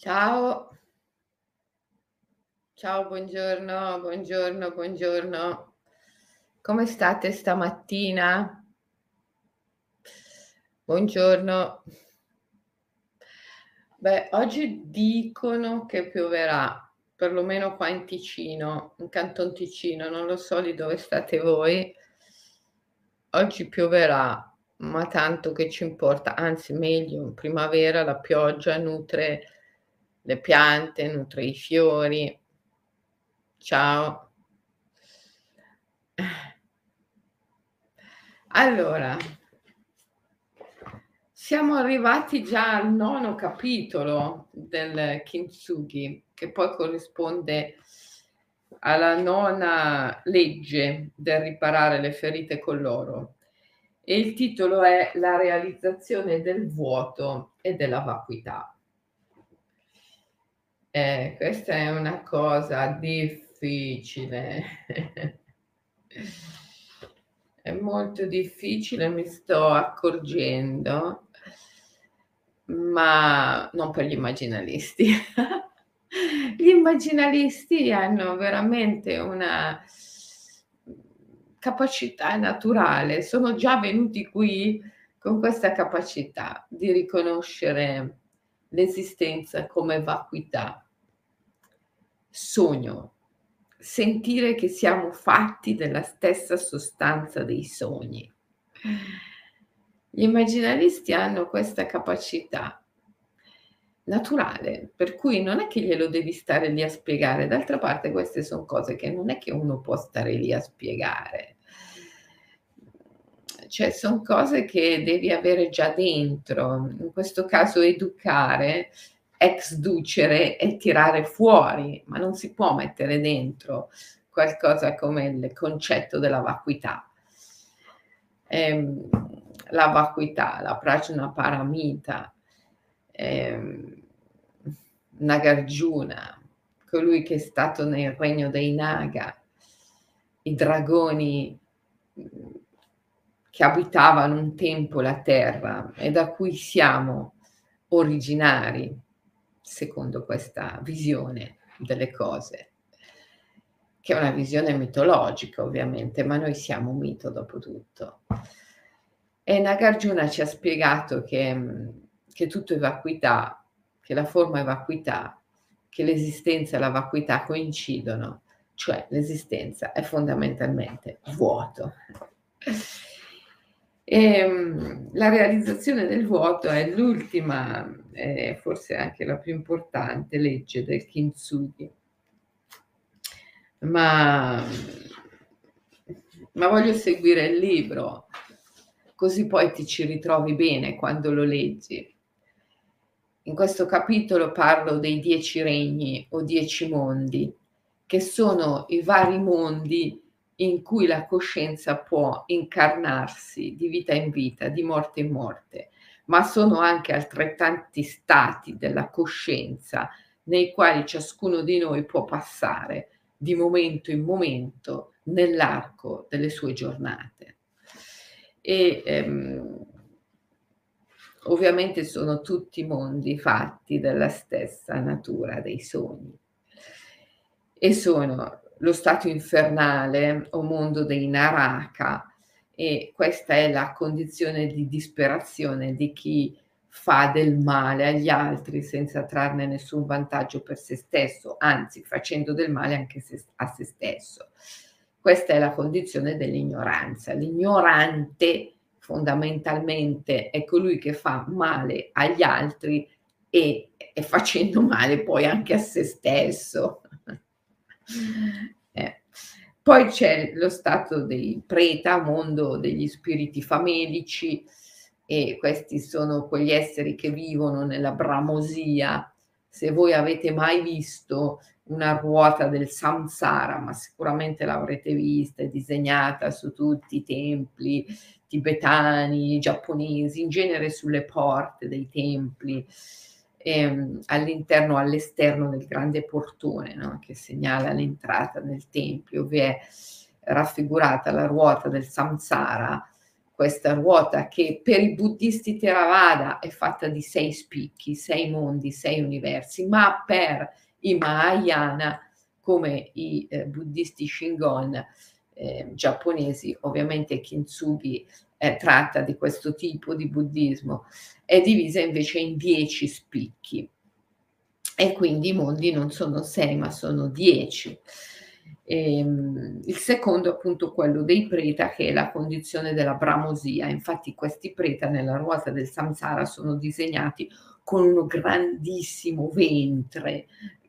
Ciao. Ciao, buongiorno, buongiorno, buongiorno. Come state stamattina? Buongiorno. Beh, oggi dicono che pioverà, perlomeno qua in Ticino, in Canton Ticino, non lo so di dove state voi. Oggi pioverà, ma tanto che ci importa, anzi meglio, in primavera la pioggia nutre le piante, nutre i fiori. Ciao. Allora, siamo arrivati già al nono capitolo del Kintsugi, che poi corrisponde alla nona legge del riparare le ferite con l'oro. E il titolo è La realizzazione del vuoto e della vacuità. Eh, questa è una cosa difficile. È molto difficile, mi sto accorgendo, ma non per gli immaginalisti. Gli immaginalisti hanno veramente una capacità naturale, sono già venuti qui con questa capacità di riconoscere l'esistenza come vacuità, sogno, sentire che siamo fatti della stessa sostanza dei sogni. Gli immaginalisti hanno questa capacità naturale, per cui non è che glielo devi stare lì a spiegare, d'altra parte queste sono cose che non è che uno può stare lì a spiegare. Cioè sono cose che devi avere già dentro, in questo caso educare, ex ducere e tirare fuori, ma non si può mettere dentro qualcosa come il concetto della vacuità. Ehm, la vacuità, la prajna paramita, ehm, Nagarjuna, colui che è stato nel regno dei Naga, i dragoni che abitavano un tempo la terra e da cui siamo originari, secondo questa visione delle cose, che è una visione mitologica ovviamente, ma noi siamo un mito dopo tutto. E Nagarjuna ci ha spiegato che, che tutto è vacuità, che la forma è vacuità, che l'esistenza e la vacuità coincidono, cioè l'esistenza è fondamentalmente vuoto. E, ehm, la realizzazione del vuoto è l'ultima, eh, forse anche la più importante legge del Kintsugi. Ma, ma voglio seguire il libro, così poi ti ci ritrovi bene quando lo leggi. In questo capitolo parlo dei dieci regni o dieci mondi, che sono i vari mondi in cui la coscienza può incarnarsi di vita in vita, di morte in morte, ma sono anche altrettanti stati della coscienza nei quali ciascuno di noi può passare di momento in momento nell'arco delle sue giornate. E ehm, ovviamente sono tutti mondi fatti della stessa natura dei sogni e sono lo stato infernale o mondo dei Naraka e questa è la condizione di disperazione di chi fa del male agli altri senza trarne nessun vantaggio per se stesso, anzi facendo del male anche se, a se stesso. Questa è la condizione dell'ignoranza. L'ignorante fondamentalmente è colui che fa male agli altri e, e facendo male poi anche a se stesso. Eh. Poi c'è lo stato dei preta, mondo degli spiriti famelici, e questi sono quegli esseri che vivono nella bramosia. Se voi avete mai visto una ruota del samsara, ma sicuramente l'avrete vista, è disegnata su tutti i templi tibetani, giapponesi, in genere sulle porte dei templi ehm, all'interno, all'esterno del grande portone no? che segnala l'entrata nel tempio, vi è raffigurata la ruota del samsara, questa ruota che per i buddhisti Theravada è fatta di sei spicchi, sei mondi, sei universi, ma per i Mahayana, come i eh, buddisti Shingon eh, giapponesi, ovviamente Kintsugi eh, tratta di questo tipo di buddismo, è divisa invece in dieci spicchi e quindi i mondi non sono sei ma sono dieci. E, ehm, il secondo appunto quello dei preta che è la condizione della bramosia. Infatti questi preta nella ruota del samsara sono disegnati con uno grandissimo ventre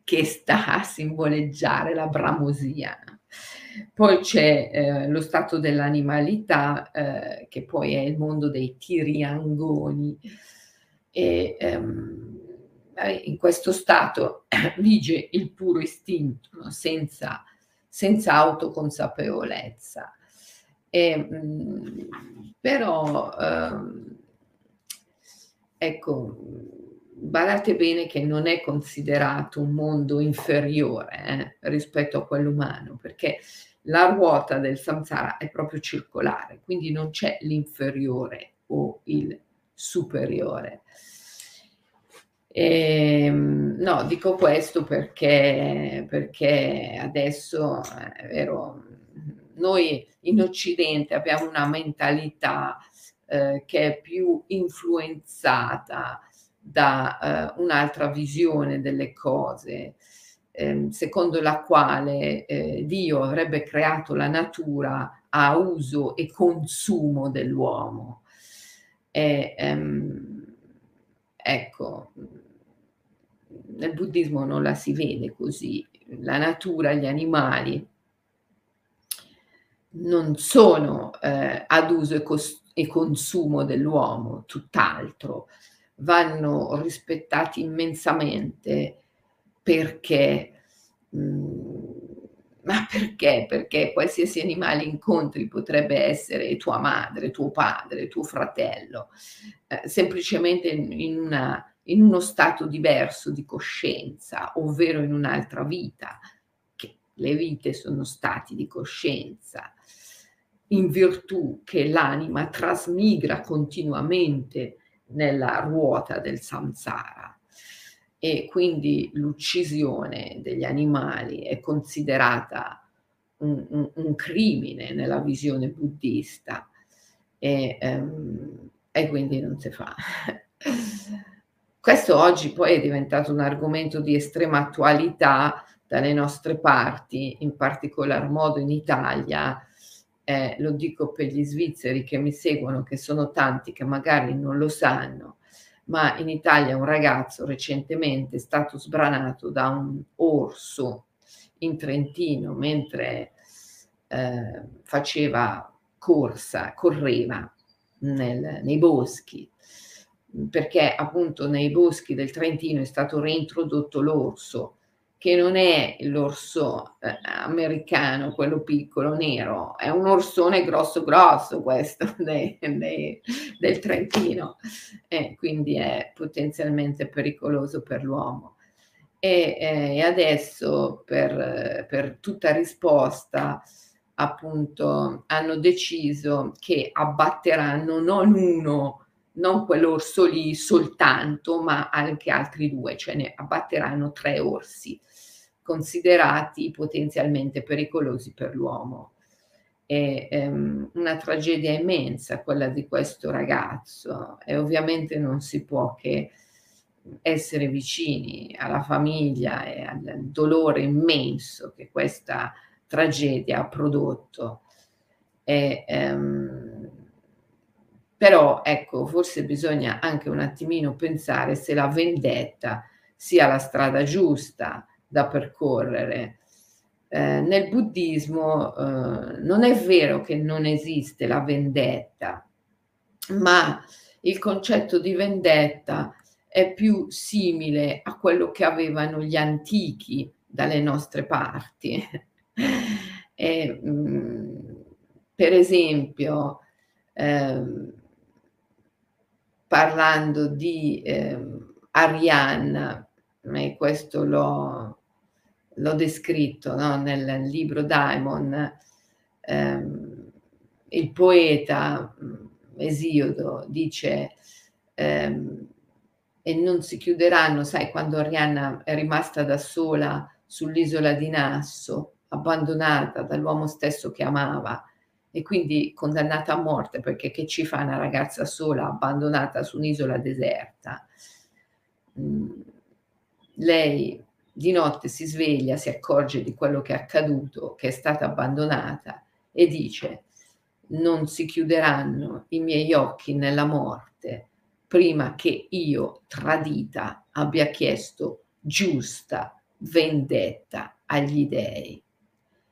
che sta a simboleggiare la bramosia. Poi c'è eh, lo stato dell'animalità, eh, che poi è il mondo dei tiriangoni. E, ehm, in questo stato vige il puro istinto, no? senza senza autoconsapevolezza. E, mh, mm, però, ehm, ecco, badate bene che non è considerato un mondo inferiore eh, rispetto a quello umano, perché la ruota del samsara è proprio circolare, quindi non c'è l'inferiore o il superiore. E, ehm, no, dico questo perché, perché adesso è vero, noi in Occidente abbiamo una mentalità eh, che è più influenzata da eh, un'altra visione delle cose, eh, secondo la quale eh, Dio avrebbe creato la natura a uso e consumo dell'uomo. E, ehm, ecco, nel buddismo non la si vede così. La natura, gli animali non sono eh, ad uso e, cos- e consumo dell'uomo, tutt'altro, vanno rispettati immensamente. Perché, mm, ma perché? Perché qualsiasi animale incontri potrebbe essere tua madre, tuo padre, tuo fratello, eh, semplicemente in una in uno stato diverso di coscienza, ovvero in un'altra vita, che le vite sono stati di coscienza, in virtù che l'anima trasmigra continuamente nella ruota del samsara e quindi l'uccisione degli animali è considerata un, un, un crimine nella visione buddista e, um, e quindi non si fa. Questo oggi poi è diventato un argomento di estrema attualità dalle nostre parti, in particolar modo in Italia. Eh, lo dico per gli svizzeri che mi seguono, che sono tanti che magari non lo sanno, ma in Italia un ragazzo recentemente è stato sbranato da un orso in Trentino mentre eh, faceva corsa, correva nel, nei boschi perché appunto nei boschi del Trentino è stato reintrodotto l'orso, che non è l'orso eh, americano, quello piccolo, nero, è un orsone grosso grosso questo dei, dei, del Trentino, e quindi è potenzialmente pericoloso per l'uomo. E, eh, adesso per, per tutta risposta appunto hanno deciso che abbatteranno non uno, non quell'orso lì soltanto, ma anche altri due, cioè ne abbatteranno tre orsi considerati potenzialmente pericolosi per l'uomo. È um, una tragedia immensa quella di questo ragazzo e ovviamente non si può che essere vicini alla famiglia e al dolore immenso che questa tragedia ha prodotto. E, um, però ecco, forse bisogna anche un attimino pensare se la vendetta sia la strada giusta da percorrere. Eh, nel buddismo eh, non è vero che non esiste la vendetta, ma il concetto di vendetta è più simile a quello che avevano gli antichi dalle nostre parti. e, mh, mm, per esempio, ehm, parlando di eh, Arianna, e questo l'ho, l'ho descritto no? nel libro Daimon, ehm, il poeta Esiodo dice ehm, e non si chiuderanno, sai quando Arianna è rimasta da sola sull'isola di Nasso, abbandonata dall'uomo stesso che amava e quindi condannata a morte perché che ci fa una ragazza sola abbandonata su un'isola deserta? Mm, lei di notte si sveglia, si accorge di quello che è accaduto, che è stata abbandonata e dice non si chiuderanno i miei occhi nella morte prima che io, tradita, abbia chiesto giusta vendetta agli dei.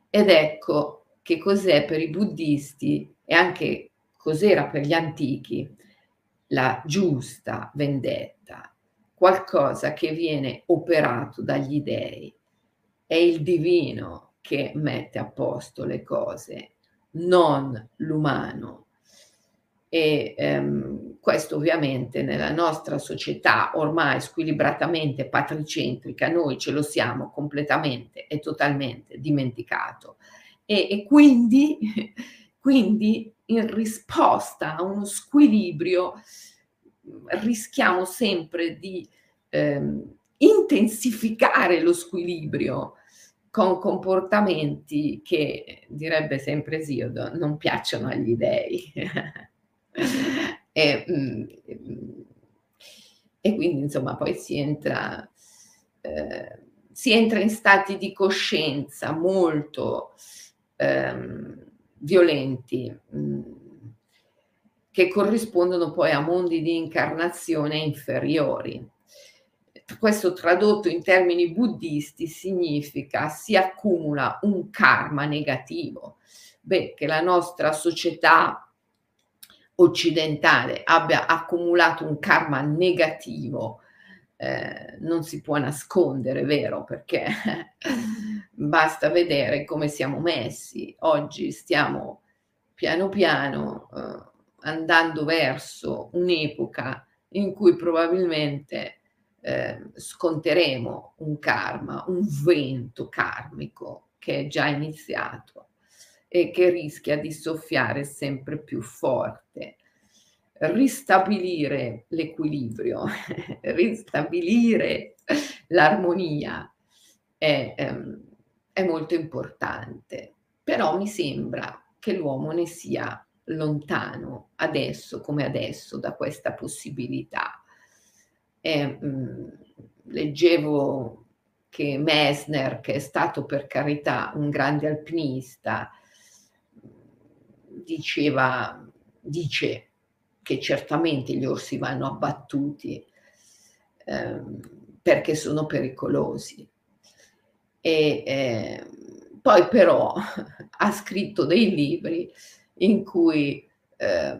Ed ecco che cos'è per i buddisti e anche cos'era per gli antichi la giusta vendetta, qualcosa che viene operato dagli dei. È il divino che mette a posto le cose, non l'umano. E ehm, questo ovviamente nella nostra società ormai squilibratamente patricentrica, noi ce lo siamo completamente e totalmente dimenticato. E, e quindi, quindi in risposta a uno squilibrio rischiamo sempre di ehm, intensificare lo squilibrio con comportamenti che, direbbe sempre Esiodo, non piacciono agli dei. e, mm, e, quindi, insomma, poi si entra, eh, si entra in stati di coscienza molto ehm, violenti. Mh, mm, che corrispondono poi a mondi di incarnazione inferiori. Questo tradotto in termini buddisti significa si accumula un karma negativo. Beh, che la nostra società occidentale abbia accumulato un karma negativo eh, non si può nascondere, vero? Perché basta vedere come siamo messi. Oggi stiamo piano piano eh, andando verso un'epoca in cui probabilmente eh, sconteremo un karma, un vento karmico che è già iniziato e che rischia di soffiare sempre più forte. Ristabilire l'equilibrio, ristabilire l'armonia è, ehm, è molto importante, però mi sembra che l'uomo ne sia lontano adesso come adesso da questa possibilità. E, mh, mm, leggevo che Messner, che è stato per carità un grande alpinista, diceva, dice che certamente gli orsi vanno abbattuti ehm, perché sono pericolosi. E eh, poi però ha scritto dei libri in cui eh,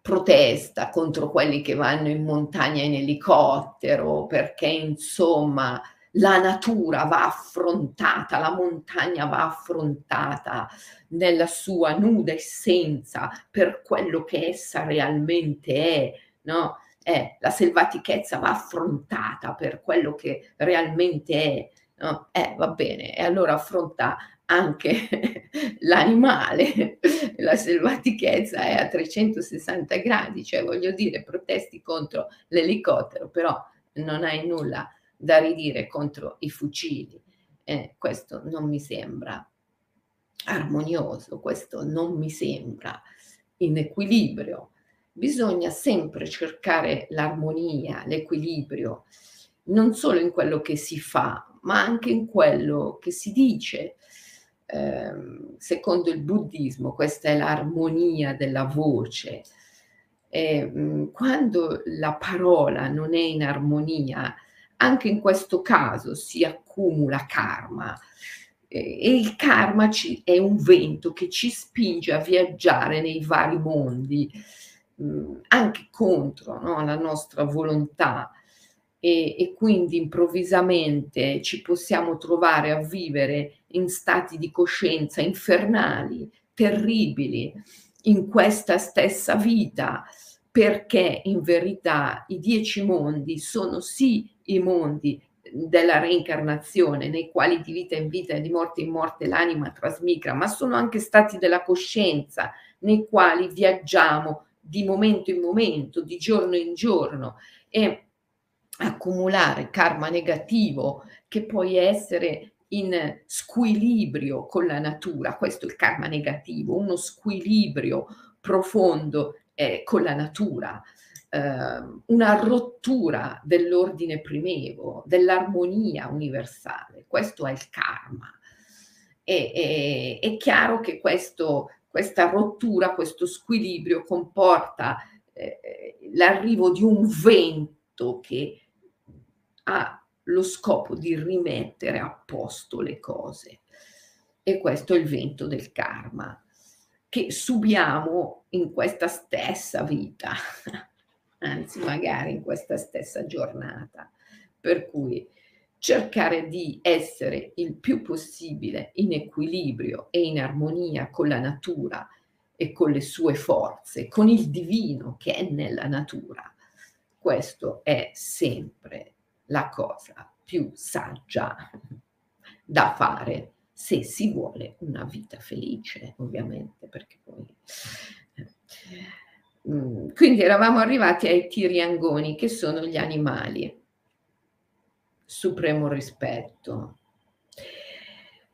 protesta contro quelli che vanno in montagna in elicottero, perché insomma la natura va affrontata, la montagna va affrontata nella sua nuda essenza per quello che essa realmente è, no? Eh, la selvatichezza va affrontata per quello che realmente è, no? Eh, va bene, e allora affronta anche l'animale, la selvatichezza è a 360 gradi, cioè voglio dire, protesti contro l'elicottero, però non hai nulla da ridire contro i fucili. Eh, questo non mi sembra armonioso, questo non mi sembra in equilibrio. Bisogna sempre cercare l'armonia, l'equilibrio, non solo in quello che si fa, ma anche in quello che si dice, Ehm, secondo il buddismo questa è l'armonia della voce. E, mh, quando la parola non è in armonia, anche in questo caso si accumula karma e il karma ci, è un vento che ci spinge a viaggiare nei vari mondi, mh, anche contro no, la nostra volontà e, e quindi improvvisamente ci possiamo trovare a vivere in stati di coscienza infernali, terribili, in questa stessa vita, perché in verità i dieci mondi sono sì i mondi della reincarnazione, nei quali di vita in vita e di morte in morte l'anima trasmigra, ma sono anche stati della coscienza, nei quali viaggiamo di momento in momento, di giorno in giorno. E accumulare karma negativo che può essere in squilibrio con la natura, questo è il karma negativo, uno squilibrio profondo eh, con la natura, eh, una rottura dell'ordine primevo, dell'armonia universale, questo è il karma. E, e, è chiaro che questo, questa rottura, questo squilibrio comporta eh, l'arrivo di un vento che ha lo scopo di rimettere a posto le cose. E questo è il vento del karma che subiamo in questa stessa vita, anzi magari in questa stessa giornata. Per cui cercare di essere il più possibile in equilibrio e in armonia con la natura e con le sue forze, con il divino che è nella natura. Questo è sempre la cosa più saggia da fare se si vuole una vita felice, ovviamente, perché poi... Eh, mm, quindi eravamo arrivati ai tiriangoni, che sono gli animali. Supremo rispetto.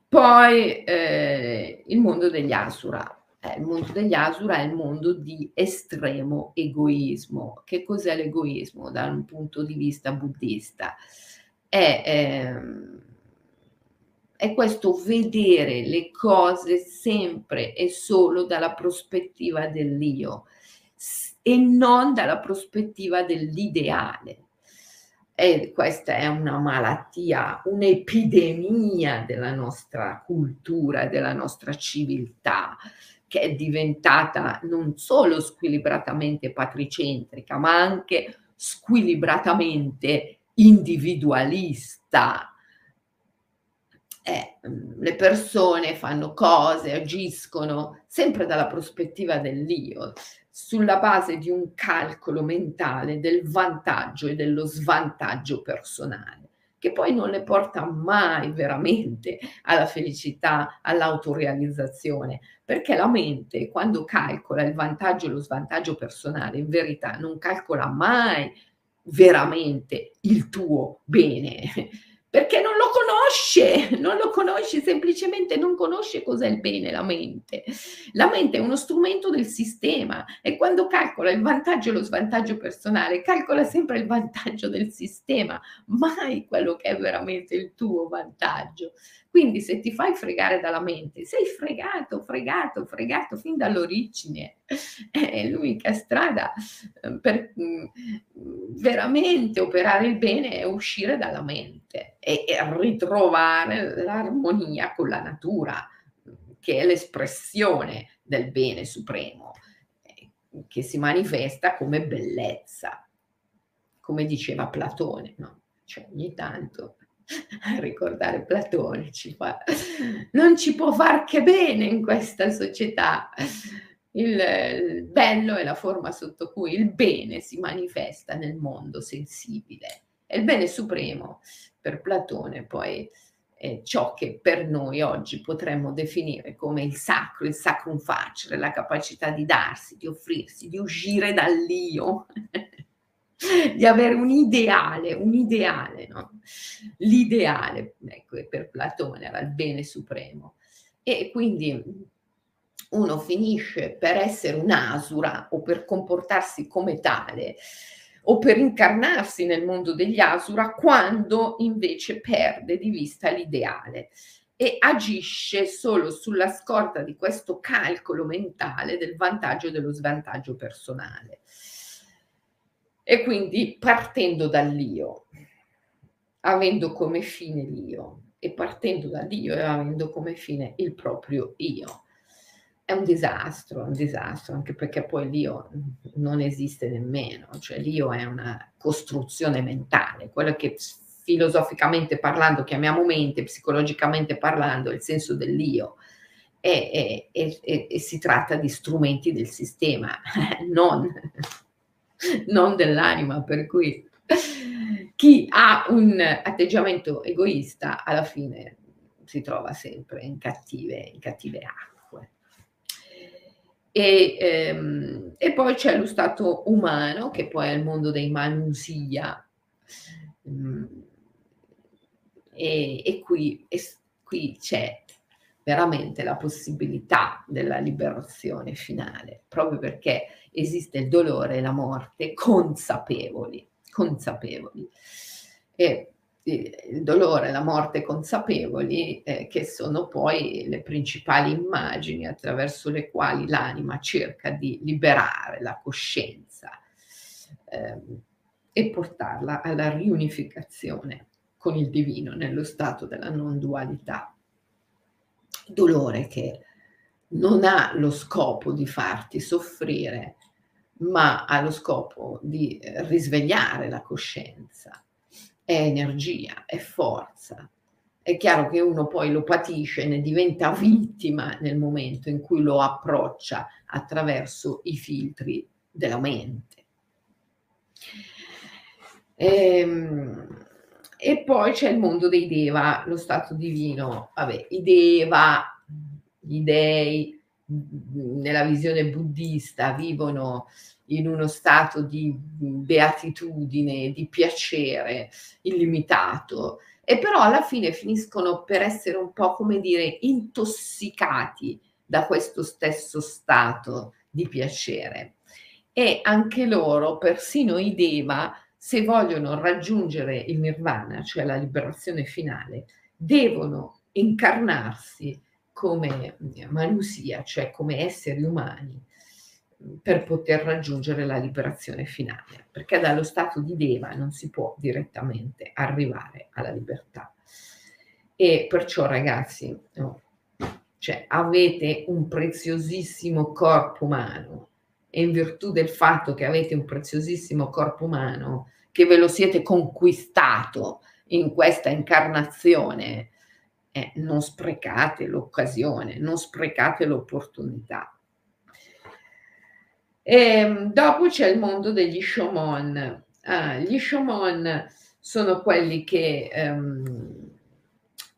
Poi eh, il mondo degli asura. Eh, il mondo degli asura è il mondo di estremo egoismo. Che cos'è l'egoismo da un punto di vista buddista? È, ehm, è questo vedere le cose sempre e solo dalla prospettiva dell'io e non dalla prospettiva dell'ideale. E questa è una malattia, un'epidemia della nostra cultura, della nostra civiltà, che è diventata non solo squilibratamente patricentrica, ma anche squilibratamente individualista. Eh, le persone fanno cose, agiscono sempre dalla prospettiva dell'io, sulla base di un calcolo mentale del vantaggio e dello svantaggio personale che poi non le porta mai veramente alla felicità, all'autorealizzazione, perché la mente quando calcola il vantaggio e lo svantaggio personale, in verità non calcola mai veramente il tuo bene, perché non lo conosce, non lo conosce, semplicemente non conosce cos'è il bene, la mente. La mente è uno strumento del sistema e quando calcola il vantaggio e lo svantaggio personale, calcola sempre il vantaggio del sistema, mai quello che è veramente il tuo vantaggio. Quindi se ti fai fregare dalla mente, sei fregato, fregato, fregato fin dall'origine. È l'unica strada eh, per mm, veramente operare il bene è uscire dalla mente e, ritrovare l'armonia con la natura, che è l'espressione del bene supremo, eh, che si manifesta come bellezza, come diceva Platone, no? Cioè ogni tanto ricordare Platone ci fa, non ci può far che bene in questa società. Il, il, bello è la forma sotto cui il bene si manifesta nel mondo sensibile. E il bene supremo per Platone poi è ciò che per noi oggi potremmo definire come il sacro, il sacrum facere, la capacità di darsi, di offrirsi, di uscire dall'io. di avere un ideale, un ideale, no? L'ideale, ecco, per Platone era il bene supremo. E quindi uno finisce per essere un'asura o per comportarsi come tale o per incarnarsi nel mondo degli asura quando invece perde di vista l'ideale e agisce solo sulla scorta di questo calcolo mentale del vantaggio e dello svantaggio personale. E quindi partendo dall'io, avendo come fine l'io e partendo dall'io e avendo come fine il proprio io. È un disastro, un disastro, anche perché poi l'io non esiste nemmeno, cioè l'io è una costruzione mentale, quello che filosoficamente parlando chiamiamo mente, psicologicamente parlando il senso dell'io. E, e, si tratta di strumenti del sistema, non non dell'anima, per cui chi ha un atteggiamento egoista alla fine si trova sempre in cattive, in cattive acque. E, ehm, e poi c'è lo stato umano, che poi è il mondo dei manusia. Mm, e, e, qui, e qui c'è veramente la possibilità della liberazione finale, proprio perché esiste il dolore e la morte consapevoli, consapevoli. E il dolore e la morte consapevoli, eh, che sono poi le principali immagini attraverso le quali l'anima cerca di liberare la coscienza eh, e portarla alla riunificazione con il divino nello stato della non dualità. Dolore che non ha lo scopo di farti soffrire, ma ha lo scopo di eh, risvegliare la coscienza è energia, è forza. È chiaro che uno poi lo patisce, ne diventa vittima nel momento in cui lo approccia attraverso i filtri della mente. Ehm, e poi c'è il mondo dei Deva, lo stato divino. Vabbè, i Deva, gli dei, nella visione buddista vivono in uno stato di beatitudine, di piacere illimitato e però alla fine finiscono per essere un po' come dire intossicati da questo stesso stato di piacere. E anche loro, persino i Deva, se vogliono raggiungere il nirvana, cioè la liberazione finale, devono incarnarsi come manusia, cioè come esseri umani, per poter raggiungere la liberazione finale, perché dallo stato di Deva non si può direttamente arrivare alla libertà. E perciò ragazzi, cioè, avete un preziosissimo corpo umano e in virtù del fatto che avete un preziosissimo corpo umano, che ve lo siete conquistato in questa incarnazione, eh, non sprecate l'occasione, non sprecate l'opportunità e ehm, dopo c'è il mondo degli shomon. Ah, gli shomon sono quelli che um,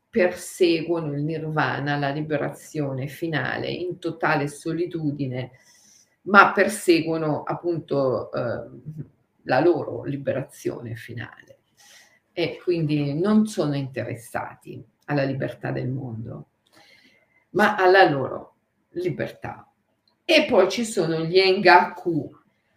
perseguono il nirvana, la liberazione finale in totale solitudine, ma perseguono appunto uh, la loro liberazione finale. E quindi non sono interessati alla libertà del mondo, ma alla loro libertà. E poi ci sono gli Engaku.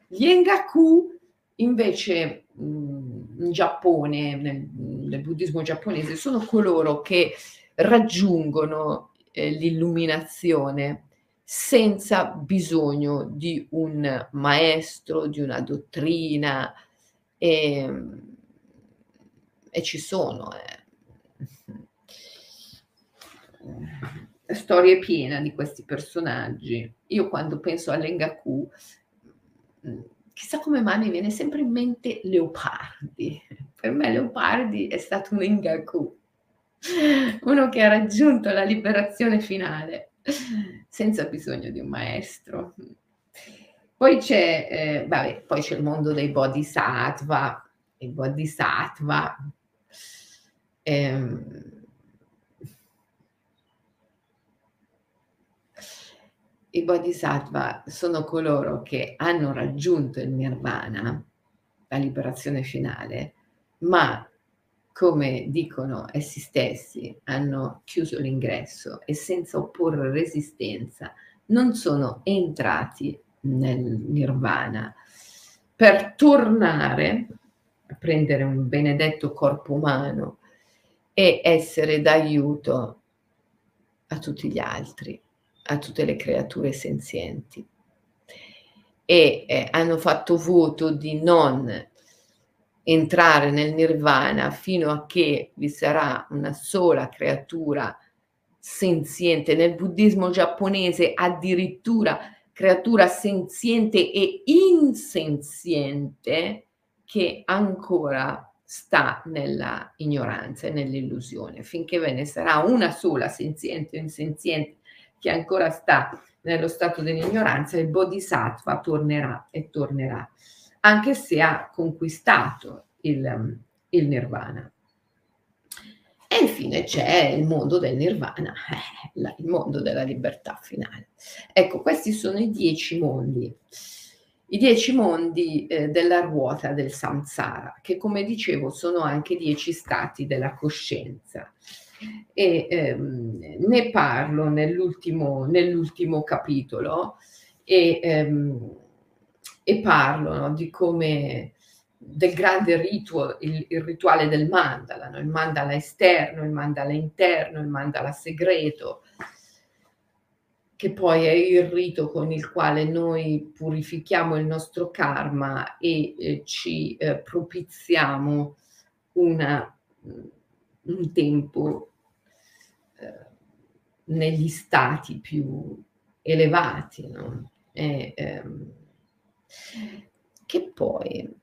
Gli Engaku invece in Giappone, nel, nel, buddismo giapponese, sono coloro che raggiungono eh, l'illuminazione senza bisogno di un maestro, di una dottrina e, e ci sono. Eh storie piena di questi personaggi. Io quando penso all'Engaku, mm, chissà come mai mi viene sempre in mente Leopardi. Per me Leopardi è stato un Engaku, uno che ha raggiunto la liberazione finale senza bisogno di un maestro. Poi c'è, eh, vabbè, poi c'è il mondo dei bodhisattva, i bodhisattva. Ehm, I bodhisattva sono coloro che hanno raggiunto il nirvana, la liberazione finale, ma come dicono essi stessi, hanno chiuso l'ingresso e senza opporre resistenza non sono entrati nel nirvana. Per tornare a prendere un benedetto corpo umano e essere d'aiuto a tutti gli altri a tutte le creature senzienti. E eh, hanno fatto voto di non entrare nel nirvana fino a che vi sarà una sola creatura senziente. Nel buddismo giapponese addirittura creatura senziente e insenziente che ancora sta nella ignoranza e nell'illusione. Finché ve ne sarà una sola senziente o insenziente che ancora sta nello stato dell'ignoranza, il bodhisattva tornerà e tornerà, anche se ha conquistato il, il nirvana. E infine c'è il mondo del nirvana, eh, il mondo della libertà finale. Ecco, questi sono i dieci mondi, i dieci mondi eh, della ruota del samsara, che come dicevo sono anche dieci stati della coscienza. E ehm, ne parlo nell'ultimo, nell'ultimo capitolo e, ehm, e parlo no, di come del grande rituale, il, il, rituale del mandala, no? il mandala esterno, il mandala interno, il mandala segreto, che poi è il rito con il quale noi purifichiamo il nostro karma e eh, ci eh, propiziamo una, un tempo eh, negli stati più elevati, no? e, ehm, che poi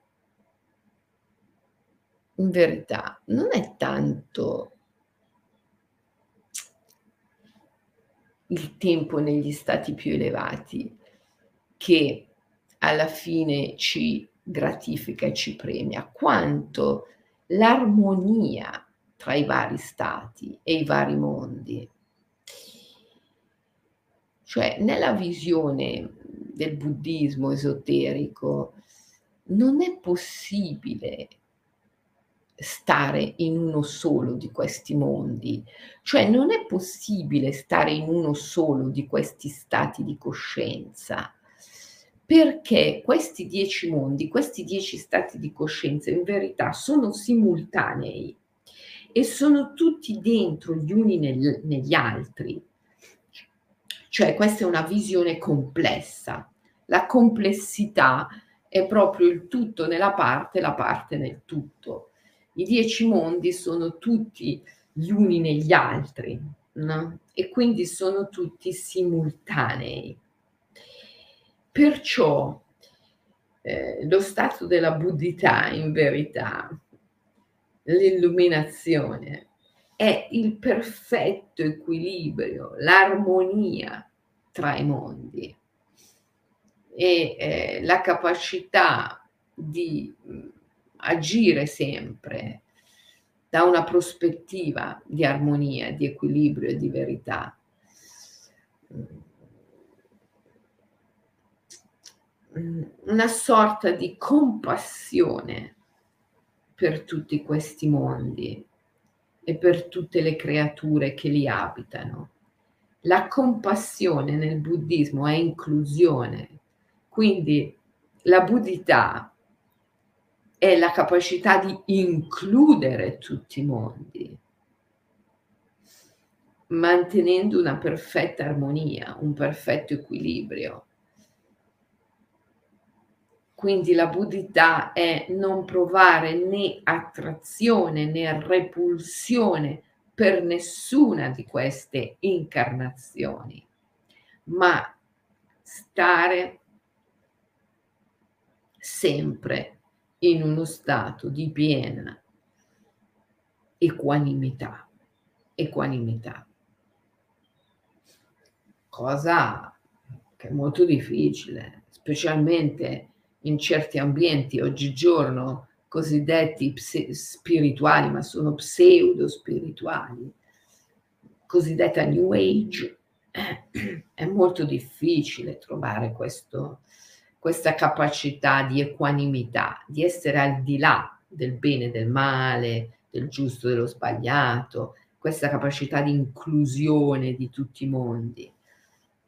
in verità non è tanto il tempo negli stati più elevati che alla fine ci gratifica e ci premia, quanto l'armonia tra i vari stati e i vari mondi. Cioè, nella visione del buddismo esoterico non è possibile stare in uno solo di questi mondi, cioè non è possibile stare in uno solo di questi stati di coscienza, perché questi dieci mondi, questi dieci stati di coscienza in verità sono simultanei e sono tutti dentro gli uni nel, negli altri. Cioè questa è una visione complessa. La complessità è proprio il tutto nella parte, la parte nel tutto. I dieci mondi sono tutti gli uni negli altri no? e quindi sono tutti simultanei. Perciò eh, lo stato della buddhità in verità, l'illuminazione, è il perfetto equilibrio, l'armonia tra i mondi e eh, la capacità di agire sempre da una prospettiva di armonia, di equilibrio e di verità. Una sorta di compassione per tutti questi mondi e per tutte le creature che li abitano. La compassione nel buddismo è inclusione, quindi la buddhità è la capacità di includere tutti i mondi, mantenendo una perfetta armonia, un perfetto equilibrio. Quindi la buddhità è non provare né attrazione né repulsione per nessuna di queste incarnazioni, ma stare sempre in uno stato di piena equanimità. Equanimità. Cosa che è molto difficile, specialmente in certi ambienti oggigiorno cosiddetti spirituali, ma sono pseudo spirituali, cosiddetta New Age, è molto difficile trovare questo, questa capacità di equanimità, di essere al di là del bene e del male, del giusto e dello sbagliato, questa capacità di inclusione di tutti i mondi.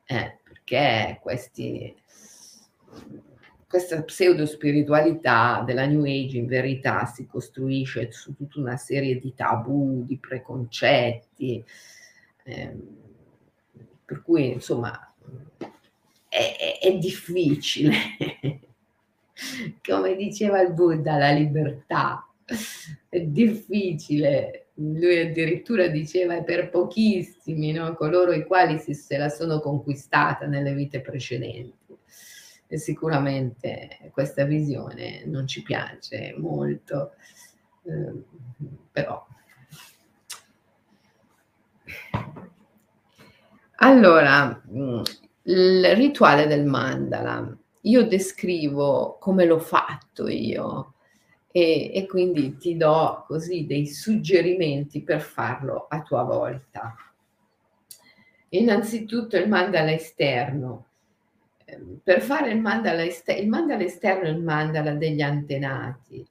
Eh, perché questi, questa pseudo spiritualità della New Age in verità si costruisce su tutta una serie di tabù, di preconcetti, eh, per cui insomma è, è difficile. Come diceva il Buddha, la libertà è difficile. Lui addirittura diceva per pochissimi, no? coloro i quali si, se la sono conquistata nelle vite precedenti. E sicuramente questa visione non ci piace molto, eh, però. Allora, il rituale del mandala. Io descrivo come l'ho fatto io e, e quindi ti do così dei suggerimenti per farlo a tua volta. Innanzitutto il mandala esterno. Ehm, per fare il mandala, esterno, il mandala esterno è il mandala degli antenati,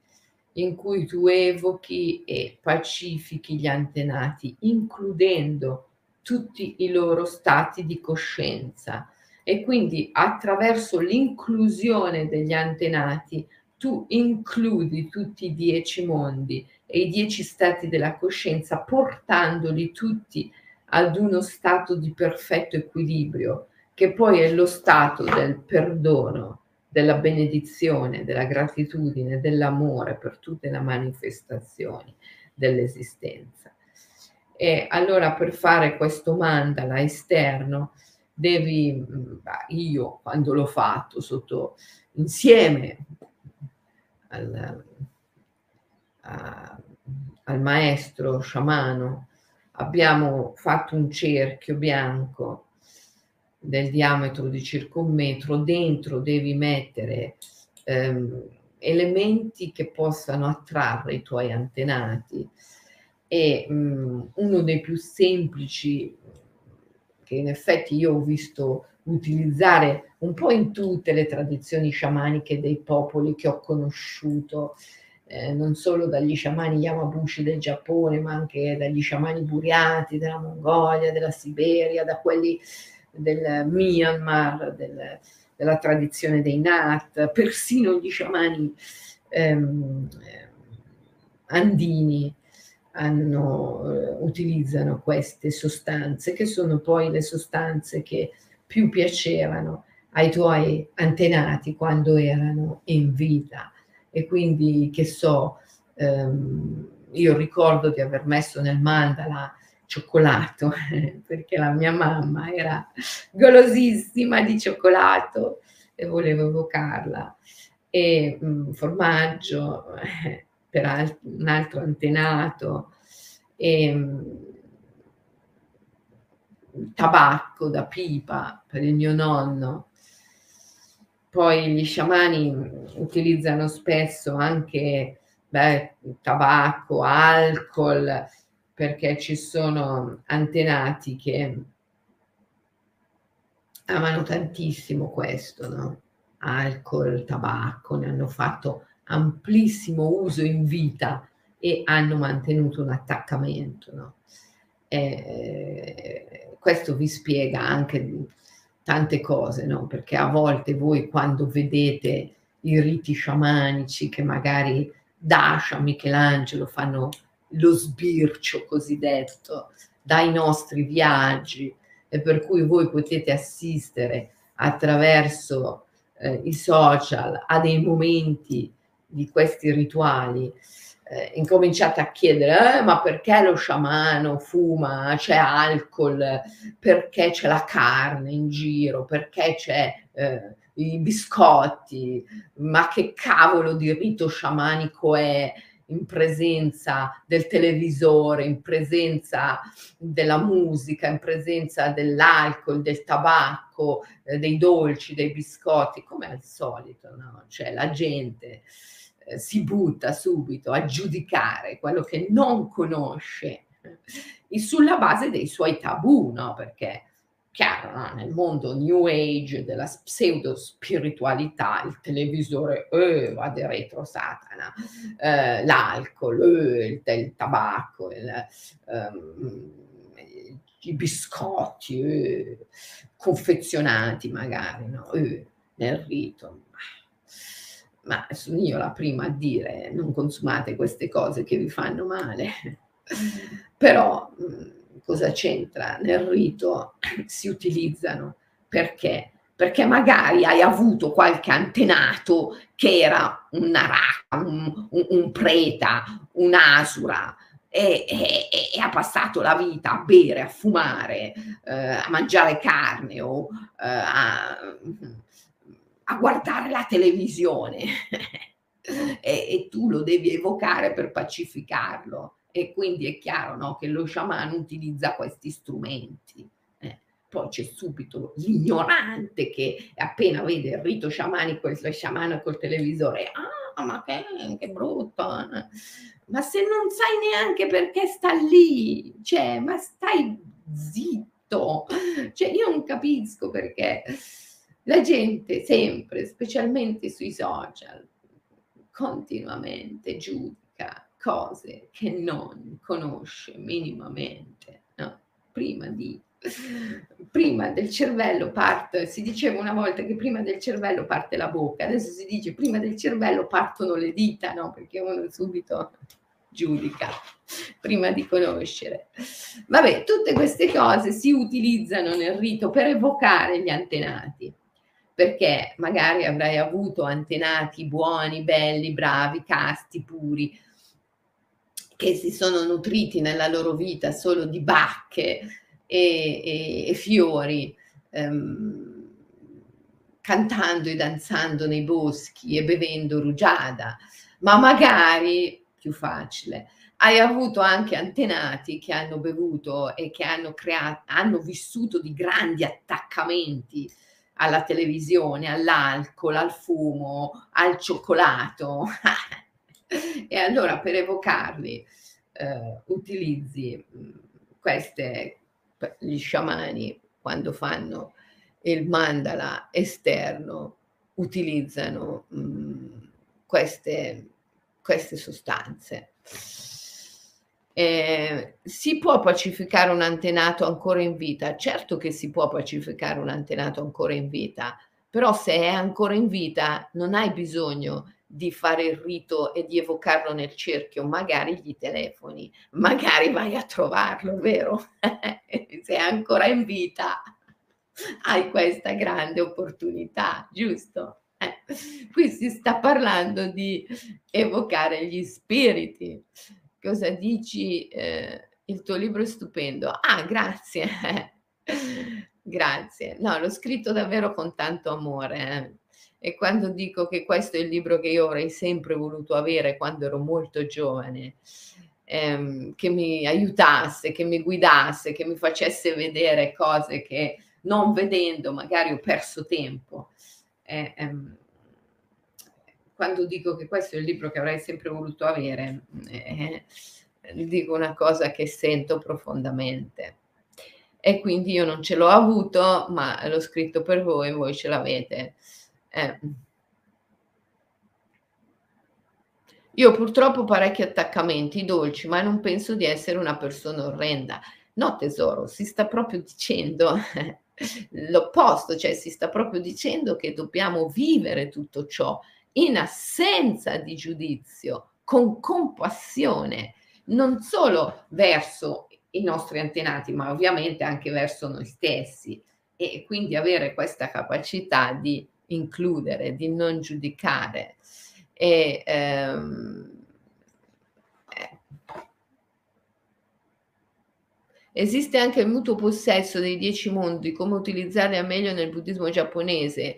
in cui tu evochi e pacifichi gli antenati, includendo tutti i loro stati di coscienza. E quindi attraverso l'inclusione degli antenati tu includi tutti i dieci mondi e i dieci stati della coscienza, portandoli tutti ad uno stato di perfetto equilibrio, che poi è lo stato del perdono, della benedizione, della gratitudine, dell'amore per tutte le manifestazioni dell'esistenza. E allora per fare questo mandala esterno devi, io quando l'ho fatto sotto insieme al, a, al maestro sciamano, abbiamo fatto un cerchio bianco del diametro di circa un metro, dentro devi mettere ehm, elementi che possano attrarre i tuoi antenati e mh, uno dei più semplici che in effetti io ho visto utilizzare un po' in tutte le tradizioni sciamaniche dei popoli che ho conosciuto, eh, non solo dagli sciamani Yamabushi del Giappone, ma anche dagli sciamani buriati della Mongolia, della Siberia, da quelli del Myanmar, del, della tradizione dei Nat, persino gli sciamani ehm, andini hanno, eh, utilizzano queste sostanze, che sono poi le sostanze che più piacevano ai tuoi antenati quando erano in vita. E quindi, che so, ehm, io ricordo di aver messo nel mandala cioccolato, perché la mia mamma era golosissima di cioccolato e volevo evocarla, e mh, mm, formaggio per alt- un altro antenato, e, mh, tabacco da pipa per il mio nonno. Poi gli sciamani utilizzano spesso anche beh, tabacco, alcol, perché ci sono antenati che amano tantissimo questo, no? Alcol, tabacco, ne hanno fatto amplissimo uso in vita e hanno mantenuto un attaccamento, no? Eh, questo vi spiega anche tante cose, no? Perché a volte voi quando vedete i riti sciamanici che magari Dasha, Michelangelo fanno lo sbircio cosiddetto dai nostri viaggi e per cui voi potete assistere attraverso eh, i social a dei momenti di questi rituali eh, incominciate a chiedere eh, ma perché lo sciamano fuma, c'è alcol, perché c'è la carne in giro, perché c'è eh, i biscotti, ma che cavolo di rito sciamanico è in presenza del televisore, in presenza della musica, in presenza dell'alcol, del tabacco, eh, dei dolci, dei biscotti, come al solito, no? Cioè la gente eh, si butta subito a giudicare quello che non conosce eh, sulla base dei suoi tabù, no? Perché chiaro, no? nel mondo new age della pseudo spiritualità, il televisore eh, va di retro satana, eh, l'alcol, eh, il, il, tabacco, il, um, i biscotti eh, confezionati magari no? Eh, nel rito ma sono io la prima a dire non consumate queste cose che vi fanno male. Però cosa c'entra? Nel rito si utilizzano perché? Perché magari hai avuto qualche antenato che era una rata, un, un, un preta, un'asura, e, e, e, ha passato la vita a bere, a fumare, eh, a mangiare carne o eh, a a guardare la televisione e, e, tu lo devi evocare per pacificarlo. E quindi è chiaro no, che lo sciamano utilizza questi strumenti. Eh. Poi c'è subito l'ignorante che appena vede il rito sciamanico il sciamano col televisore, ah, ma che, che brutto. Ma se non sai neanche perché sta lì, cioè, ma stai zitto. Cioè, io non capisco perché la gente sempre, specialmente sui social, continuamente giudica cose che non conosce minimamente, no? Prima di prima del cervello parte, si diceva una volta che prima del cervello parte la bocca, adesso si dice prima del cervello partono le dita, no? Perché uno subito giudica prima di conoscere. Vabbè, tutte queste cose si utilizzano nel rito per evocare gli antenati, perché magari avrai avuto antenati buoni, belli, bravi, casti, puri, che si sono nutriti nella loro vita solo di bacche e, e, e fiori, ehm, cantando e danzando nei boschi e bevendo rugiada, ma magari più facile. Hai avuto anche antenati che hanno bevuto e che hanno creato, hanno vissuto di grandi attaccamenti alla televisione, all'alcol, al fumo, al cioccolato. e allora per evocarli eh, utilizzi mm, queste, gli sciamani quando fanno il mandala esterno utilizzano mh, mm, queste, queste sostanze. Eh, si può pacificare un antenato ancora in vita? Certo che si può pacificare un antenato ancora in vita, però se è ancora in vita non hai bisogno di fare il rito e di evocarlo nel cerchio, magari gli telefoni, magari vai a trovarlo, vero? se è ancora in vita hai questa grande opportunità, giusto? Eh. Qui si sta parlando di evocare gli spiriti. Cosa dici? Eh, il tuo libro è stupendo. Ah, grazie. grazie. No, l'ho scritto davvero con tanto amore. Eh. E quando dico che questo è il libro che io avrei sempre voluto avere quando ero molto giovane, ehm, che mi aiutasse, che mi guidasse, che mi facesse vedere cose che non vedendo magari ho perso tempo. Eh, ehm, quando dico che questo è il libro che avrei sempre voluto avere, eh, dico una cosa che sento profondamente. E quindi io non ce l'ho avuto, ma l'ho scritto per voi, voi ce l'avete. Eh. Io purtroppo ho parecchi attaccamenti dolci, ma non penso di essere una persona orrenda. No, tesoro, si sta proprio dicendo l'opposto, cioè si sta proprio dicendo che dobbiamo vivere tutto ciò in assenza di giudizio, con compassione, non solo verso i nostri antenati, ma ovviamente anche verso noi stessi e quindi avere questa capacità di includere, di non giudicare. E, ehm, eh. Esiste anche il mutuo possesso dei dieci mondi, come utilizzarli al meglio nel buddismo giapponese.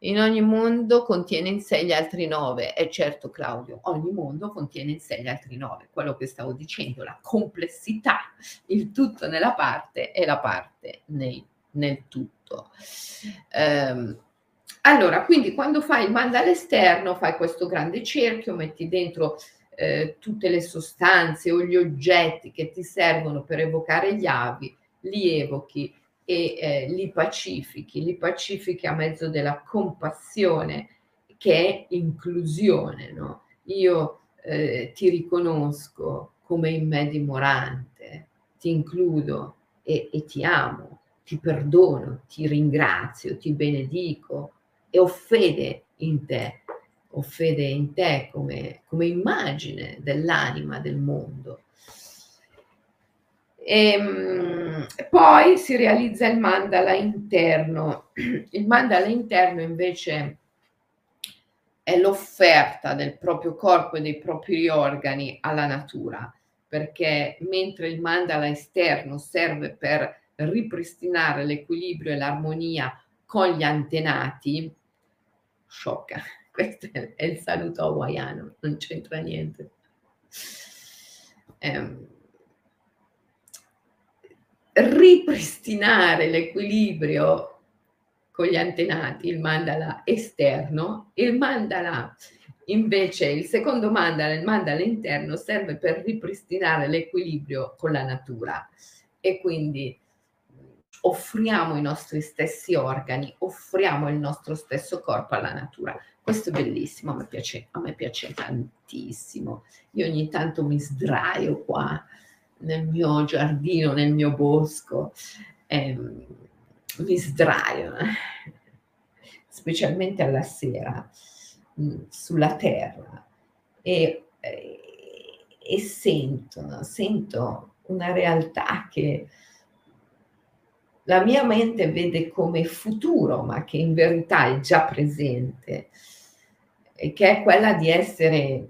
In ogni mondo contiene in sé gli altri nove. E certo, Claudio, ogni mondo contiene in sé gli altri nove. Quello che stavo dicendo, la complessità, il tutto nella parte e la parte nei, nel tutto. Um, allora, quindi quando fai il manda all'esterno, fai questo grande cerchio, metti dentro eh, tutte le sostanze o gli oggetti che ti servono per evocare gli avi, li evochi e eh, li pacifichi, li pacifichi a mezzo della compassione che è inclusione, no? Io eh, ti riconosco come in me dimorante, ti includo e, e ti amo, ti perdono, ti ringrazio, ti benedico, e ho fede in te, ho fede in te come, come immagine dell'anima del mondo. E, ehm, poi si realizza il mandala interno. Il mandala interno invece è l'offerta del proprio corpo e dei propri organi alla natura, perché mentre il mandala esterno serve per ripristinare l'equilibrio e l'armonia con gli antenati, sciocca. Questo è il saluto hawaiano, non c'entra niente. Eh, ripristinare l'equilibrio con gli antenati, il mandala esterno, il mandala Invece il secondo mandala, il mandala interno, serve per ripristinare l'equilibrio con la natura e quindi offriamo i nostri stessi organi, offriamo il nostro stesso corpo alla natura. Questo è bellissimo, a me piace, a me piace tantissimo. Io ogni tanto mi sdraio qua nel mio giardino, nel mio bosco, eh, mi sdraio, specialmente alla sera, mm, sulla terra. E, e, e sento, sento una realtà che la mia mente vede come futuro, ma che in verità è già presente, che è quella di essere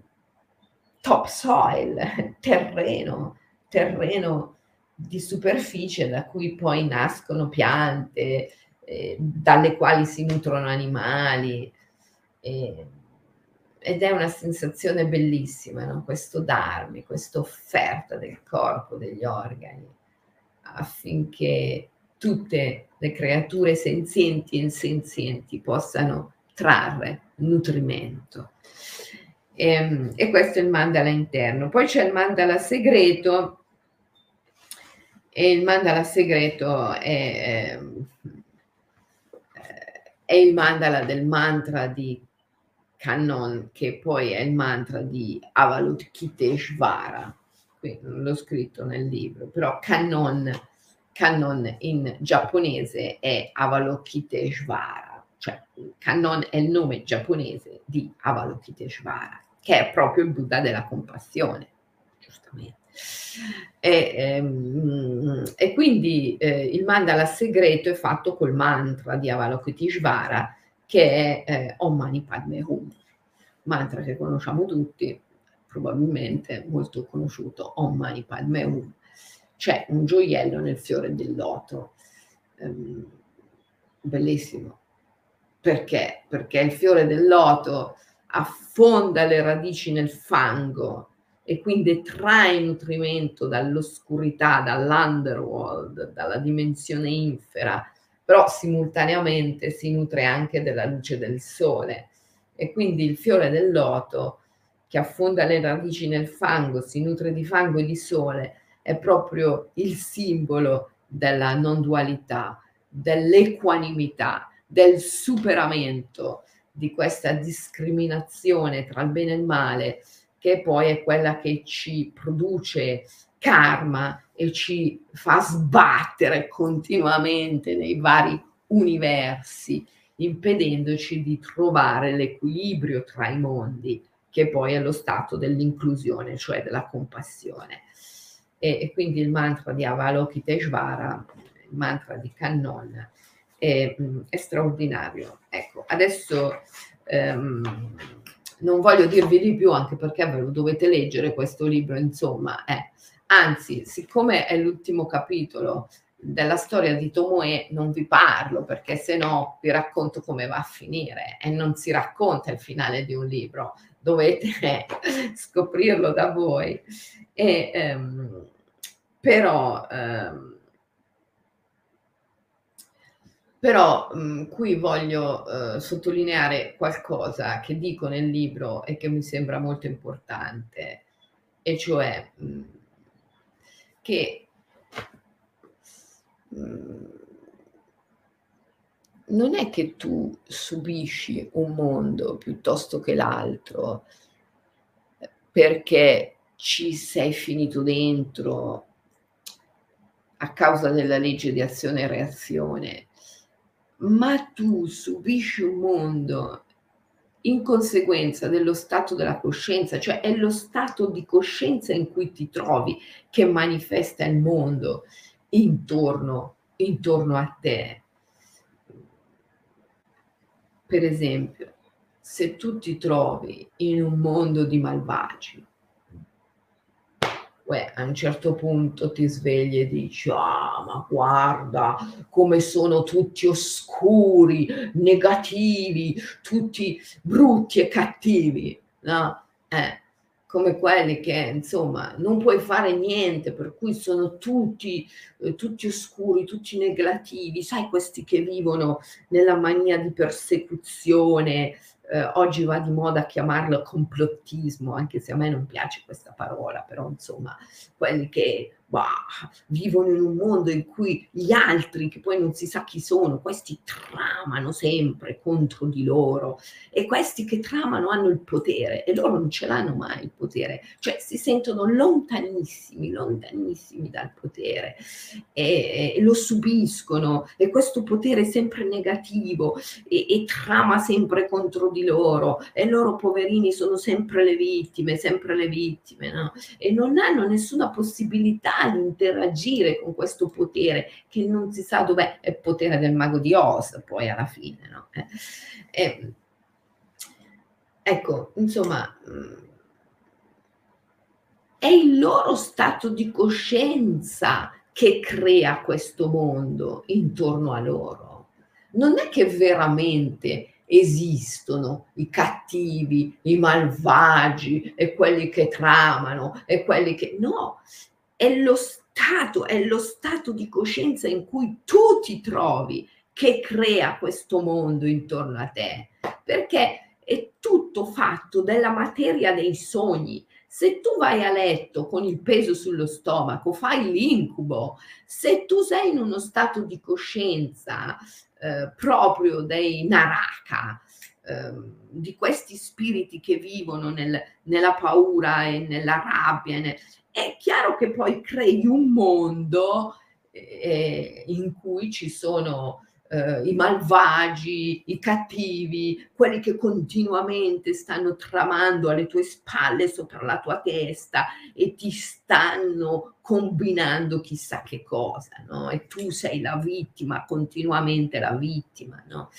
topsoil, terreno, terreno di superficie da cui poi nascono piante, eh, dalle quali si nutrono animali. Eh, ed è una sensazione bellissima, no? questo darmi, questa offerta del corpo, degli organi, affinché tutte le creature senzienti e insenzienti possano trarre nutrimento. E, ehm, e, questo è il mandala interno. Poi c'è il mandala segreto e il mandala segreto è, è il mandala del mantra di Kannon, che poi è il mantra di Avalokiteshvara. Non l'ho scritto nel libro, però Kannon Kannon in giapponese è Avalokiteshvara, cioè Kannon è il nome giapponese di Avalokiteshvara, che è proprio il Buddha della compassione, giustamente. E, ehm, e quindi eh, il mandala segreto è fatto col mantra di Avalokiteshvara che è eh, Om Mani Padme Hum, mantra che conosciamo tutti, probabilmente molto conosciuto, Om Mani Padme Hum c'è un gioiello nel fiore del loto. Um, bellissimo. Perché? Perché il fiore del loto affonda le radici nel fango e quindi trae nutrimento dall'oscurità, dall'underworld, dalla dimensione infera, però simultaneamente si nutre anche della luce del sole. E quindi il fiore del loto che affonda le radici nel fango, si nutre di fango e di sole, è proprio il simbolo della non dualità, dell'equanimità, del superamento di questa discriminazione tra il bene e il male, che poi è quella che ci produce karma e ci fa sbattere continuamente nei vari universi, impedendoci di trovare l'equilibrio tra i mondi, che poi è lo stato dell'inclusione, cioè della compassione e, e quindi il mantra di Avalokiteshvara, il mantra di Kannon, è, mm, è straordinario. Ecco, adesso ehm, non voglio dirvi di più anche perché ve lo dovete leggere questo libro, insomma, eh. anzi, siccome è l'ultimo capitolo della storia di Tomoe non vi parlo perché se no vi racconto come va a finire e non si racconta il finale di un libro, dovete scoprirlo da voi. E, ehm, però, ehm, però mh, mm, qui voglio eh, sottolineare qualcosa che dico nel libro e che mi sembra molto importante, e cioè mh, mm, che mh, mm, non è che tu subisci un mondo piuttosto che l'altro perché ci sei finito dentro a causa della legge di azione e reazione, ma tu subisci un mondo in conseguenza dello stato della coscienza, cioè è lo stato di coscienza in cui ti trovi che manifesta il mondo intorno, intorno a te. Per esempio, se tu ti trovi in un mondo di malvagi, Uè, a un certo punto ti svegli e dici, ah, ma guarda come sono tutti oscuri, negativi, tutti brutti e cattivi, no? Eh, come quelli che, insomma, non puoi fare niente, per cui sono tutti, eh, tutti oscuri, tutti negativi, sai, questi che vivono nella mania di persecuzione, eh, oggi va di moda chiamarlo complottismo, anche se a me non piace questa parola, però insomma, quelli che bah, vivono in un mondo in cui gli altri, che poi non si sa chi sono, questi tramano sempre contro di loro. E questi che tramano hanno il potere e loro non ce l'hanno mai il potere, cioè si sentono lontanissimi, lontanissimi dal potere. E, e lo subiscono. E questo potere è sempre negativo e, e trama sempre contro di loro. E loro poverini sono sempre le vittime, sempre le vittime, no? E non hanno nessuna possibilità di interagire con questo potere che non si sa dov'è, è il potere del mago di Oz poi alla fine, no? Eh, eh, ecco, insomma, mm, è il loro stato di coscienza che crea questo mondo intorno a loro. Non è che veramente esistono i cattivi, i malvagi e quelli che tramano e quelli che no, è lo stato, è lo stato di coscienza in cui tu ti trovi che crea questo mondo intorno a te, perché è tutto fatto della materia dei sogni. Se tu vai a letto con il peso sullo stomaco, fai l'incubo. Se tu sei in uno stato di coscienza eh, proprio dei naraka, eh, di questi spiriti che vivono nel, nella paura e nella rabbia, nel, è chiaro che poi crei un mondo eh, in cui ci sono eh, i malvagi, i cattivi, quelli che continuamente stanno tramando alle tue spalle, sopra la tua testa e ti stanno combinando chissà che cosa, no? E tu sei la vittima, continuamente la vittima, no?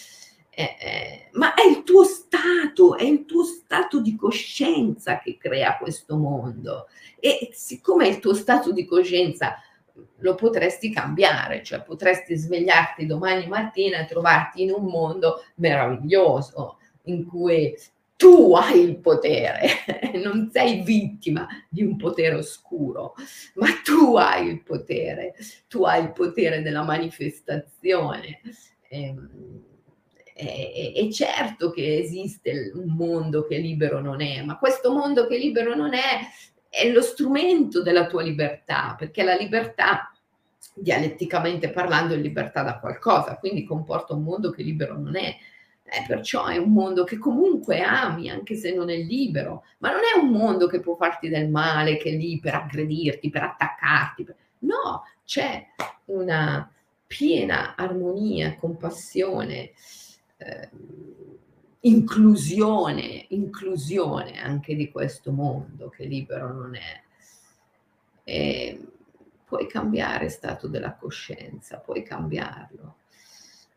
Eh, eh, ma è il tuo stato, è il tuo stato di coscienza che crea questo mondo. E siccome il tuo stato di coscienza lo potresti cambiare, cioè potresti svegliarti domani mattina e trovarti in un mondo meraviglioso in cui tu hai il potere, non sei vittima di un potere oscuro, ma tu hai il potere, tu hai il potere della manifestazione. Ehm, e, e, certo che esiste un mondo che libero non è, ma questo mondo che libero non è è lo strumento della tua libertà, perché la libertà, dialetticamente parlando, è libertà da qualcosa, quindi comporta un mondo che libero non è. Eh, perciò è un mondo che comunque ami, anche se non è libero, ma non è un mondo che può farti del male, che è lì per aggredirti, per attaccarti. No, c'è una piena armonia, compassione, eh, inclusione, inclusione anche di questo mondo che libero non è. E puoi cambiare stato della coscienza, puoi cambiarlo.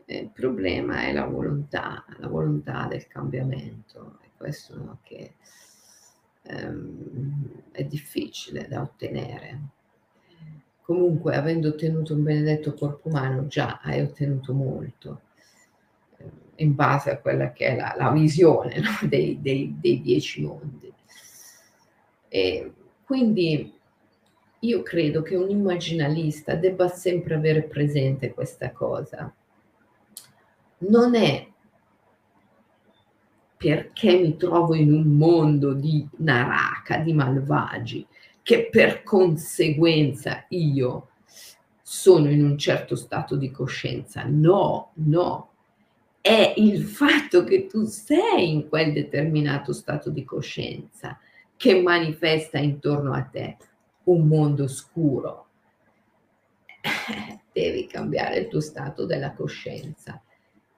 Il problema è la volontà, la volontà del cambiamento, e questo che um, è difficile da ottenere. Comunque, avendo ottenuto un benedetto corpo umano, già hai ottenuto molto in base a quella che è la, la visione no? dei, dei, dei, dieci mondi. E quindi io credo che un immaginalista debba sempre avere presente questa cosa. Non è perché mi trovo in un mondo di naraka, di malvagi, che per conseguenza io sono in un certo stato di coscienza. No, no, è il fatto che tu sei in quel determinato stato di coscienza che manifesta intorno a te un mondo scuro. Devi cambiare il tuo stato della coscienza.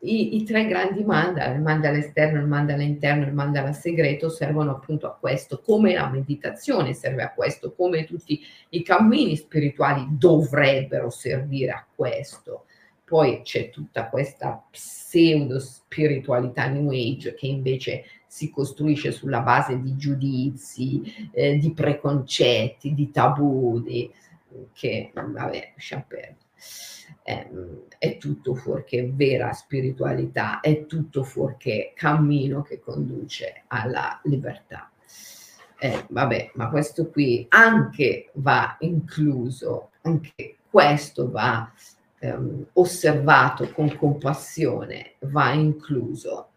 I, I, tre grandi mandala, il mandala esterno, il mandala interno, il mandala segreto, servono appunto a questo, come la meditazione serve a questo, come tutti i cammini spirituali dovrebbero servire a questo. Poi c'è tutta questa pseudo spiritualità New Age che invece si costruisce sulla base di giudizi, eh, di preconcetti, di tabù, di, che vabbè, lasciamo perdere. Eh, è tutto fuorché vera spiritualità, è tutto fuorché cammino che conduce alla libertà. Eh, vabbè, ma questo qui anche va incluso, anche questo va ehm, osservato con compassione va incluso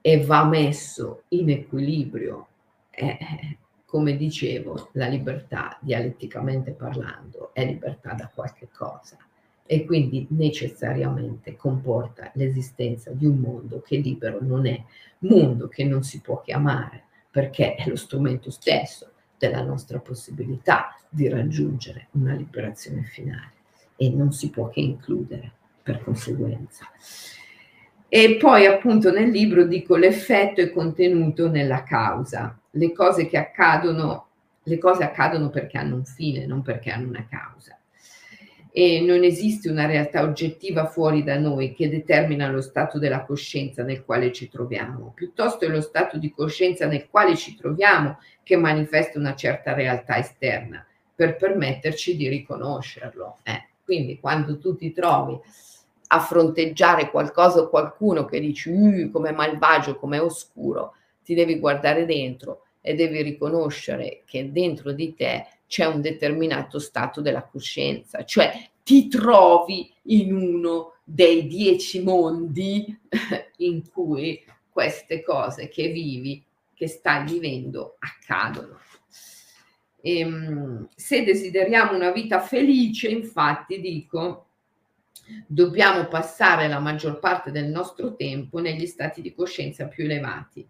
e va messo in equilibrio. Eh, come dicevo, la libertà, dialetticamente parlando, è libertà da qualche cosa e quindi necessariamente comporta l'esistenza di un mondo che libero non è, mondo che non si può chiamare perché è lo strumento stesso della nostra possibilità di raggiungere una liberazione finale e non si può che includere per conseguenza. E poi appunto nel libro dico l'effetto è contenuto nella causa, le cose che accadono, le cose accadono perché hanno un fine, non perché hanno una causa. E non esiste una realtà oggettiva fuori da noi che determina lo stato della coscienza nel quale ci troviamo, piuttosto è lo stato di coscienza nel quale ci troviamo che manifesta una certa realtà esterna per permetterci di riconoscerlo. Eh. Quindi quando tu ti trovi a fronteggiare qualcosa o qualcuno che dici uh, come malvagio, come oscuro, ti devi guardare dentro e devi riconoscere che dentro di te c'è un determinato stato della coscienza, cioè ti trovi in uno dei dieci mondi in cui queste cose che vivi, che stai vivendo, accadono. E, ehm, se desideriamo una vita felice, infatti, dico, dobbiamo passare la maggior parte del nostro tempo negli stati di coscienza più elevati,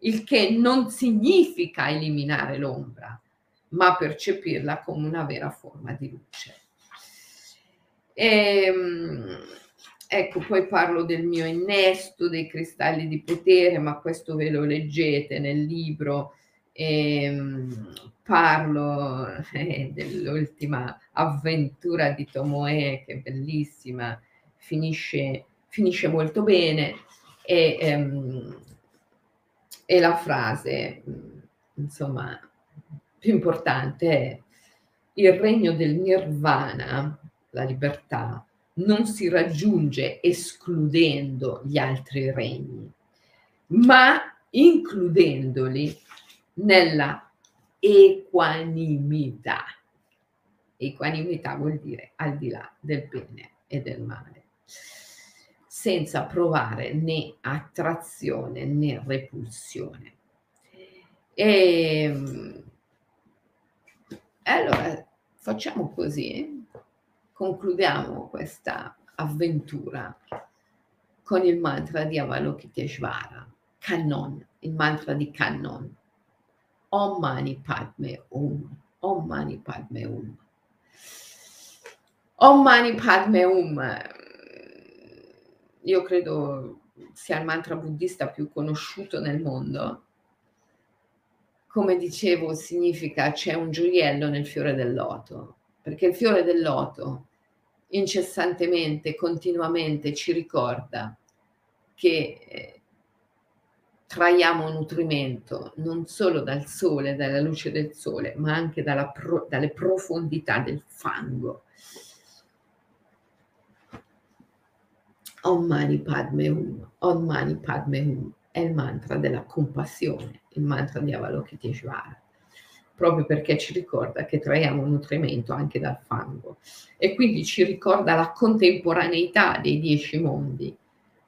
il che non significa eliminare l'ombra, ma percepirla come una vera forma di luce. E, ehm, ecco, poi parlo del mio innesto, dei cristalli di potere, ma questo ve lo leggete nel libro. Ehm, parlo eh, dell'ultima avventura di Tomoe, che è bellissima, finisce, finisce molto bene. E, ehm, e la frase, insomma, più importante è il regno del nirvana, la libertà, non si raggiunge escludendo gli altri regni, ma includendoli nella equanimità. Equanimità vuol dire al di là del bene e del male, senza provare né attrazione né repulsione. E, ehm, allora facciamo così, concludiamo questa avventura con il mantra di Avalokiteshvara, Kannon, il mantra di Kannon. Om Mani Padme Om, Om Mani Padme Om. Om Mani Padme Om, io credo sia il mantra buddista più conosciuto nel mondo. Come dicevo, significa c'è un gioiello nel fiore del loto, perché il fiore del loto incessantemente, continuamente ci ricorda che eh, traiamo nutrimento non solo dal sole, dalla luce del sole, ma anche pro, dalle profondità del fango. Om Mani Padme Hum, Om Mani Padme Hum è il mantra della compassione, il mantra di Avalokiteshvara, proprio perché ci ricorda che traiamo nutrimento anche dal fango e quindi ci ricorda la contemporaneità dei dieci mondi,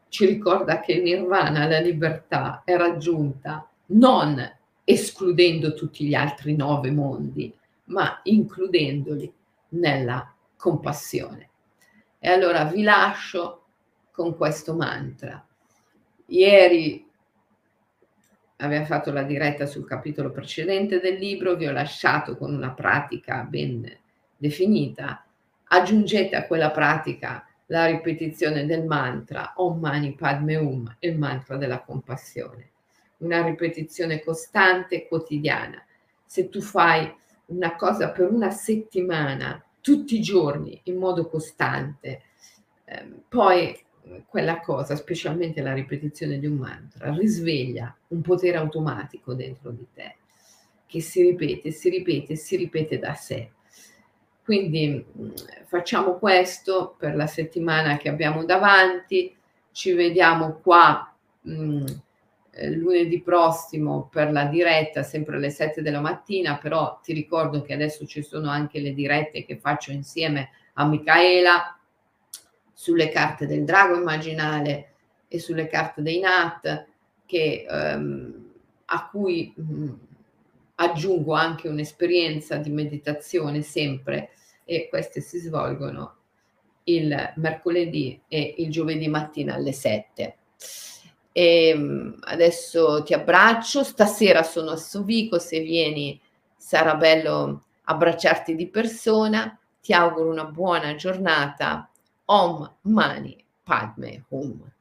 ci ricorda che nirvana, la libertà, è raggiunta non escludendo tutti gli altri nove mondi, ma includendoli nella compassione. E allora vi lascio con questo mantra. Ieri aveva fatto la diretta sul capitolo precedente del libro, vi ho lasciato con una pratica ben definita. Aggiungete a quella pratica la ripetizione del mantra Om Mani Padme Hum, il mantra della compassione. Una ripetizione costante quotidiana. Se tu fai una cosa per una settimana, tutti i giorni, in modo costante, eh, poi quella cosa, specialmente la ripetizione di un mantra, risveglia un potere automatico dentro di te, che si ripete, si ripete, si ripete da sé quindi mm, facciamo questo per la settimana che abbiamo davanti, ci vediamo qua mh, mm, eh, lunedì prossimo per la diretta, sempre alle 7 della mattina, però ti ricordo che adesso ci sono anche le dirette che faccio insieme a Micaela sulle carte del drago immaginale e sulle carte dei Nat che, ehm, a cui mh, mm, aggiungo anche un'esperienza di meditazione sempre e queste si svolgono il mercoledì e il giovedì mattina alle 7. E ehm, adesso ti abbraccio, stasera sono a Sovico, se vieni sarà bello abbracciarti di persona, ti auguro una buona giornata, Om Mani Padme Hum.